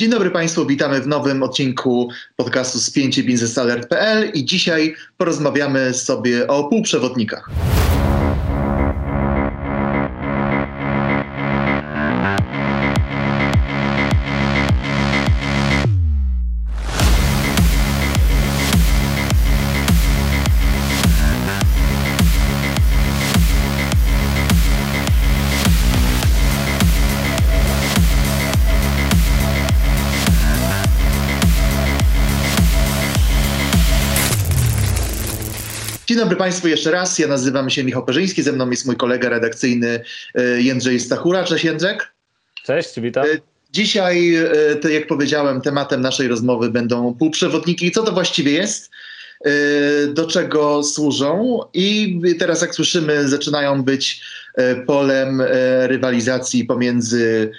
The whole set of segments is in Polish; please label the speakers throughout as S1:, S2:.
S1: Dzień dobry Państwu, witamy w nowym odcinku podcastu spięcie biznesalert.pl i dzisiaj porozmawiamy sobie o półprzewodnikach. Dzień dobry Państwu jeszcze raz. Ja nazywam się Michał Perzyński, ze mną jest mój kolega redakcyjny e, Jędrzej Stachura. Cześć Jędrzek.
S2: Cześć, witam. E,
S1: dzisiaj, e, jak powiedziałem, tematem naszej rozmowy będą półprzewodniki. Co to właściwie jest? Do czego służą? I teraz, jak słyszymy, zaczynają być polem rywalizacji pomiędzy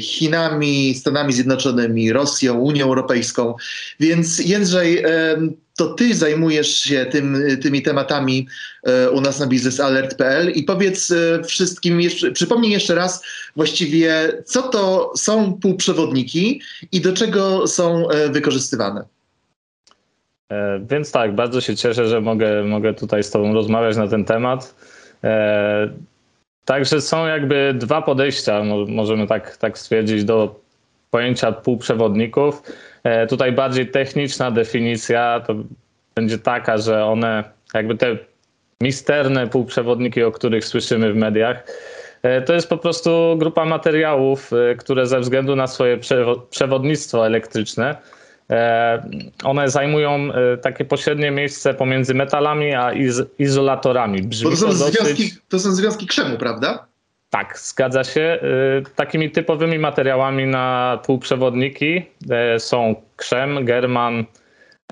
S1: Chinami, Stanami Zjednoczonymi, Rosją, Unią Europejską. Więc Jędrzej, to ty zajmujesz się tym, tymi tematami u nas na biznesalert.pl i powiedz wszystkim, przypomnij jeszcze raz właściwie, co to są półprzewodniki i do czego są wykorzystywane.
S2: Więc tak, bardzo się cieszę, że mogę, mogę tutaj z Tobą rozmawiać na ten temat. Także są jakby dwa podejścia, możemy tak, tak stwierdzić, do pojęcia półprzewodników. E, tutaj bardziej techniczna definicja to będzie taka, że one, jakby te misterne półprzewodniki, o których słyszymy w mediach, e, to jest po prostu grupa materiałów, e, które ze względu na swoje przewodnictwo elektryczne, one zajmują takie pośrednie miejsce pomiędzy metalami a izolatorami.
S1: Brzmi to, są to, dosyć... związki, to są związki krzemu, prawda?
S2: Tak, zgadza się. Y, takimi typowymi materiałami na półprzewodniki e, są krzem, german,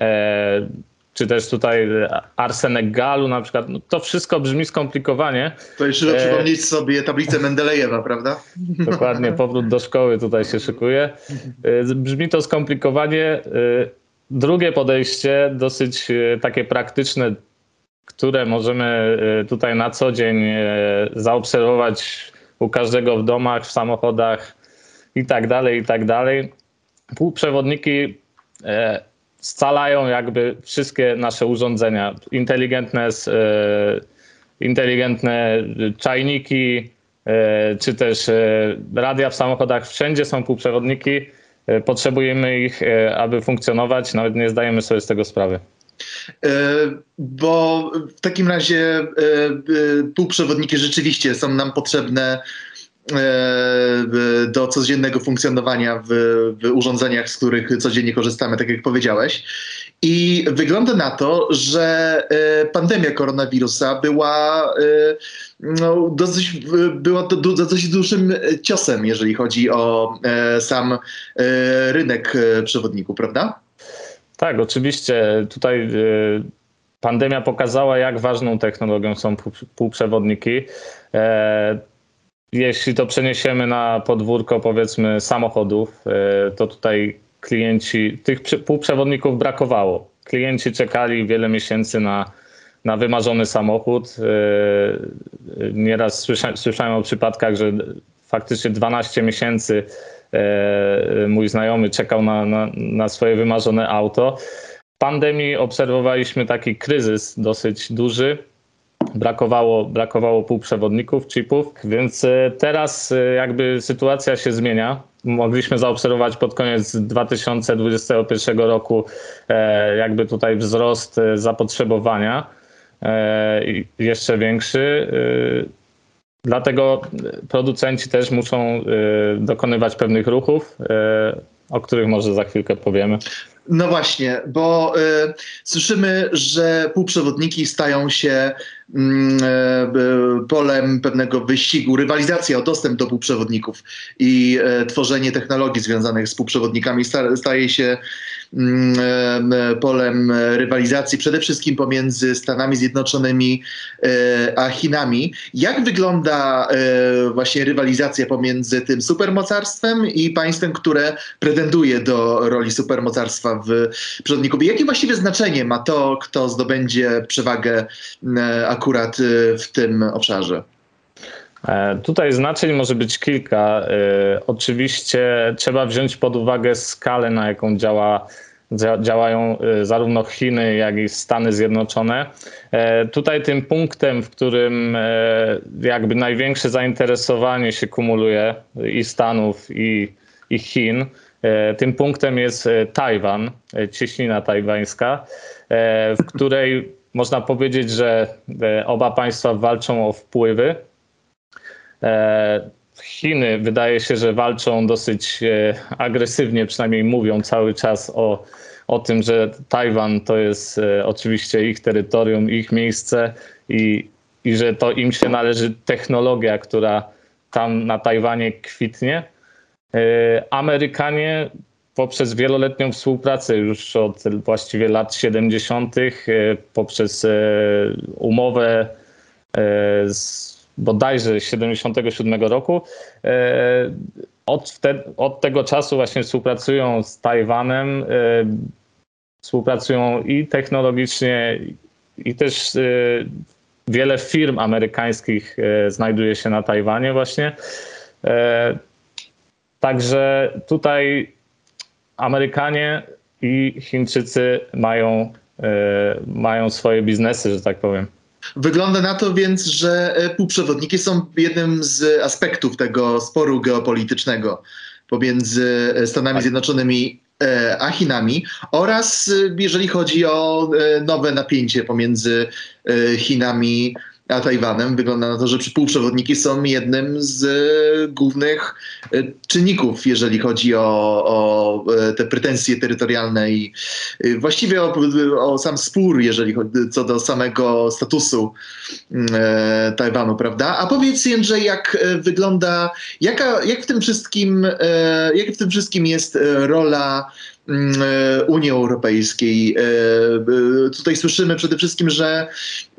S2: e, czy też tutaj arsenek galu na przykład. No to wszystko brzmi skomplikowanie.
S1: To jeszcze trzeba e, przypomnieć sobie tablicę Mendelejewa, prawda?
S2: Dokładnie, powrót do szkoły tutaj się szykuje. Brzmi to skomplikowanie. Drugie podejście, dosyć takie praktyczne, które możemy tutaj na co dzień zaobserwować u każdego w domach, w samochodach i tak dalej, i tak dalej. Półprzewodniki e, scalają jakby wszystkie nasze urządzenia. Inteligentne, e, inteligentne czajniki, e, czy też radia w samochodach. Wszędzie są półprzewodniki. Potrzebujemy ich, aby funkcjonować. Nawet nie zdajemy sobie z tego sprawy.
S1: Bo w takim razie półprzewodniki rzeczywiście są nam potrzebne do codziennego funkcjonowania w, w, urządzeniach, z których codziennie korzystamy, tak jak powiedziałeś. I wygląda na to, że pandemia koronawirusa była, no, dosyć, była dosyć dużym ciosem, jeżeli chodzi o sam rynek przewodników, prawda?
S2: Tak, oczywiście. Tutaj pandemia pokazała, jak ważną technologią są półprzewodniki. Jeśli to przeniesiemy na podwórko, powiedzmy, samochodów, e, to tutaj klienci, tych półprzewodników brakowało. Klienci czekali wiele miesięcy na, na wymarzony samochód. E, nieraz słyszałem o przypadkach, że faktycznie 12 miesięcy E, mój znajomy czekał na, na, na swoje wymarzone auto. W pandemii obserwowaliśmy taki kryzys dosyć duży. Brakowało, brakowało półprzewodników, chipów, więc e, teraz e, jakby sytuacja się zmienia. Mogliśmy zaobserwować pod koniec 2021 roku jakby tutaj wzrost zapotrzebowania jeszcze większy. Dlatego producenci też muszą dokonywać pewnych ruchów, o których może za chwilkę powiemy.
S1: No właśnie, bo y, słyszymy, że półprzewodniki stają się mm, y, polem pewnego wyścigu, rywalizacja o dostęp do półprzewodników i y, tworzenie technologii związanych z półprzewodnikami sta, staje się e, polem rywalizacji przede wszystkim pomiędzy Stanami Zjednoczonymi e, a Chinami. Jak wygląda e, właśnie rywalizacja pomiędzy tym supermocarstwem i państwem, które pretenduje do roli supermocarstwa w przewodniku? I jakie właściwie znaczenie ma to, kto zdobędzie przewagę akurat w tym obszarze?
S2: Tutaj znaczeń może być kilka. Oczywiście trzeba wziąć pod uwagę skalę, na jaką działa działają y, zarówno Chiny, jak i Stany Zjednoczone. E, tutaj tym punktem, w którym e, jakby największe zainteresowanie się kumuluje i Stanów, i, i Chin, e, tym punktem jest Tajwan, cieśnina tajwańska, w której można powiedzieć, że oba państwa walczą o wpływy. Chiny wydaje się, że walczą dosyć agresywnie, przynajmniej mówią cały czas o o tym, że Tajwan to jest e, oczywiście ich terytorium, ich miejsce i, i że to im się należy technologia, która tam na Tajwanie kwitnie. E, Amerykanie poprzez wieloletnią współpracę już od właściwie lat 70., e, poprzez umowę z bodajże 77 roku, od, wtedy, od tego czasu właśnie współpracują z Tajwanem, y, współpracują i technologicznie, i też y, wiele firm amerykańskich znajduje się na Tajwanie właśnie. Także tutaj Amerykanie i Chińczycy mają, mają swoje biznesy, że tak powiem.
S1: Wygląda na to więc, że e, półprzewodniki są jednym z aspektów tego sporu geopolitycznego pomiędzy e, Stanami tak. Zjednoczonymi e, a Chinami oraz jeżeli chodzi o nowe napięcie pomiędzy Chinami a Tajwanem. Wygląda na to, że półprzewodniki są jednym z e, głównych e, czynników, jeżeli chodzi o, o e, te pretensje terytorialne i właściwie o, o, sam spór, jeżeli chodzi co do samego statusu Tajwanu, prawda? A powiedz Jędrzej, jak wygląda, jaka, jak w tym wszystkim, jak w tym wszystkim jest rola Mm, Unii Europejskiej. E, e, tutaj słyszymy przede wszystkim, że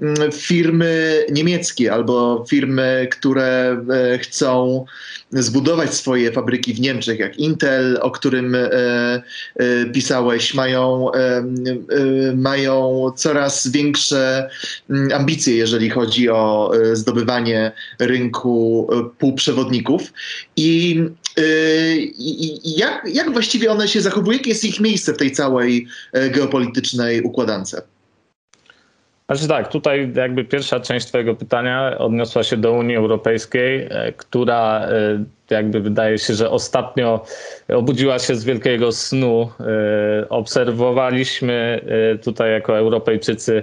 S1: mm, firmy niemieckie albo firmy, które chcą zbudować swoje fabryki w Niemczech, jak Intel, o którym pisałeś, mają, mają coraz większe mm, ambicje, jeżeli chodzi o zdobywanie rynku półprzewodników. I i, jak, jak właściwie one się zachowują? Jakie jest ich miejsce w tej całej e, geopolitycznej układance?
S2: Znaczy tak, tutaj jakby pierwsza część Twojego pytania odniosła się do Unii Europejskiej, e, która e, jakby wydaje się, że ostatnio obudziła się z wielkiego snu. Obserwowaliśmy tutaj jako Europejczycy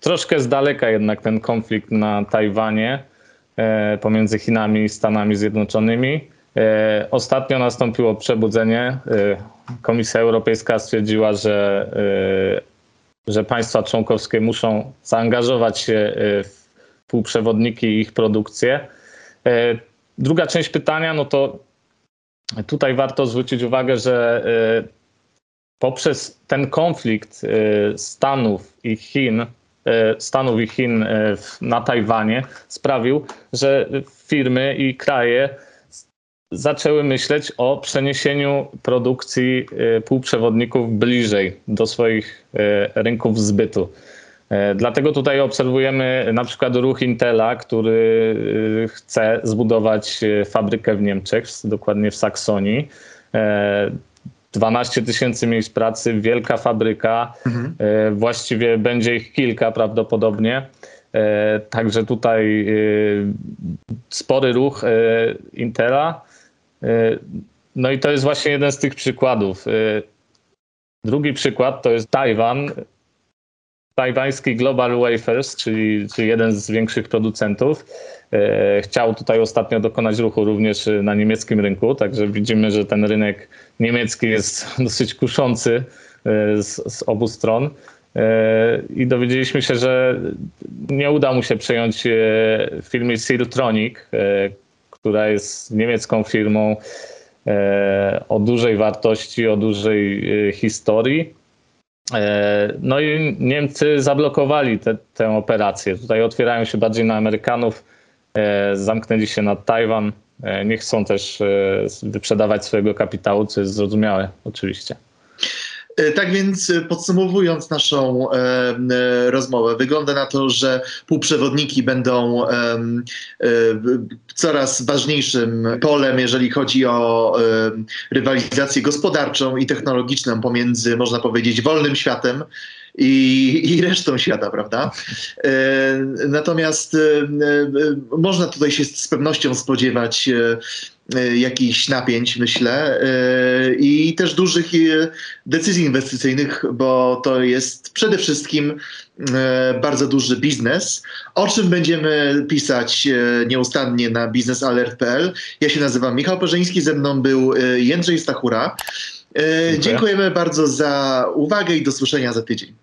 S2: troszkę z daleka jednak ten konflikt na Tajwanie pomiędzy Chinami i Stanami Zjednoczonymi. E, ostatnio nastąpiło przebudzenie. E, Komisja Europejska stwierdziła, że, e, że państwa członkowskie muszą zaangażować się w półprzewodniki i ich produkcję. Druga część pytania, no to tutaj warto zwrócić uwagę, że poprzez ten konflikt Stanów i Chin, Stanów i Chin na Tajwanie sprawił, że firmy i kraje zaczęły myśleć o przeniesieniu produkcji y, półprzewodników bliżej do swoich y, rynków zbytu. Y, dlatego tutaj obserwujemy na przykład ruch Intela, który chce zbudować fabrykę w Niemczech, dokładnie w Saksonii. 12 tysięcy miejsc pracy, wielka fabryka, mhm. właściwie będzie ich kilka prawdopodobnie. Także tutaj spory ruch Intela. No i to jest właśnie jeden z tych przykładów. E, drugi przykład to jest Tajwan. Tajwański Global Wafers, czyli, czyli jeden z większych producentów, e, chciał tutaj ostatnio dokonać ruchu również na niemieckim rynku, także widzimy, że ten rynek niemiecki jest dosyć kuszący z, z obu stron. I dowiedzieliśmy się, że nie uda mu się przejąć firmy Siltronic, która jest niemiecką firmą e, o dużej wartości, o dużej e, historii. E, no i Niemcy zablokowali te, tę operację. Tutaj otwierają się bardziej na Amerykanów, zamknęli się na Tajwan. Nie chcą też wyprzedawać swojego kapitału, co jest zrozumiałe oczywiście.
S1: E, Tak więc e, podsumowując naszą e, rozmowę, wygląda na to, że półprzewodniki będą coraz ważniejszym polem, jeżeli chodzi o rywalizację gospodarczą i technologiczną pomiędzy, można powiedzieć, wolnym światem i, i resztą świata, prawda? Natomiast można tutaj się z pewnością spodziewać jakichś napięć, myślę, e, i też dużych e, decyzji inwestycyjnych, bo to jest przede wszystkim e, bardzo duży biznes, o czym będziemy pisać e, nieustannie na biznesalert.pl. Ja się nazywam Michał Perzyński, ze mną był e, Jędrzej Stachura. E. Dziękujemy bardzo za uwagę i do słyszenia za tydzień.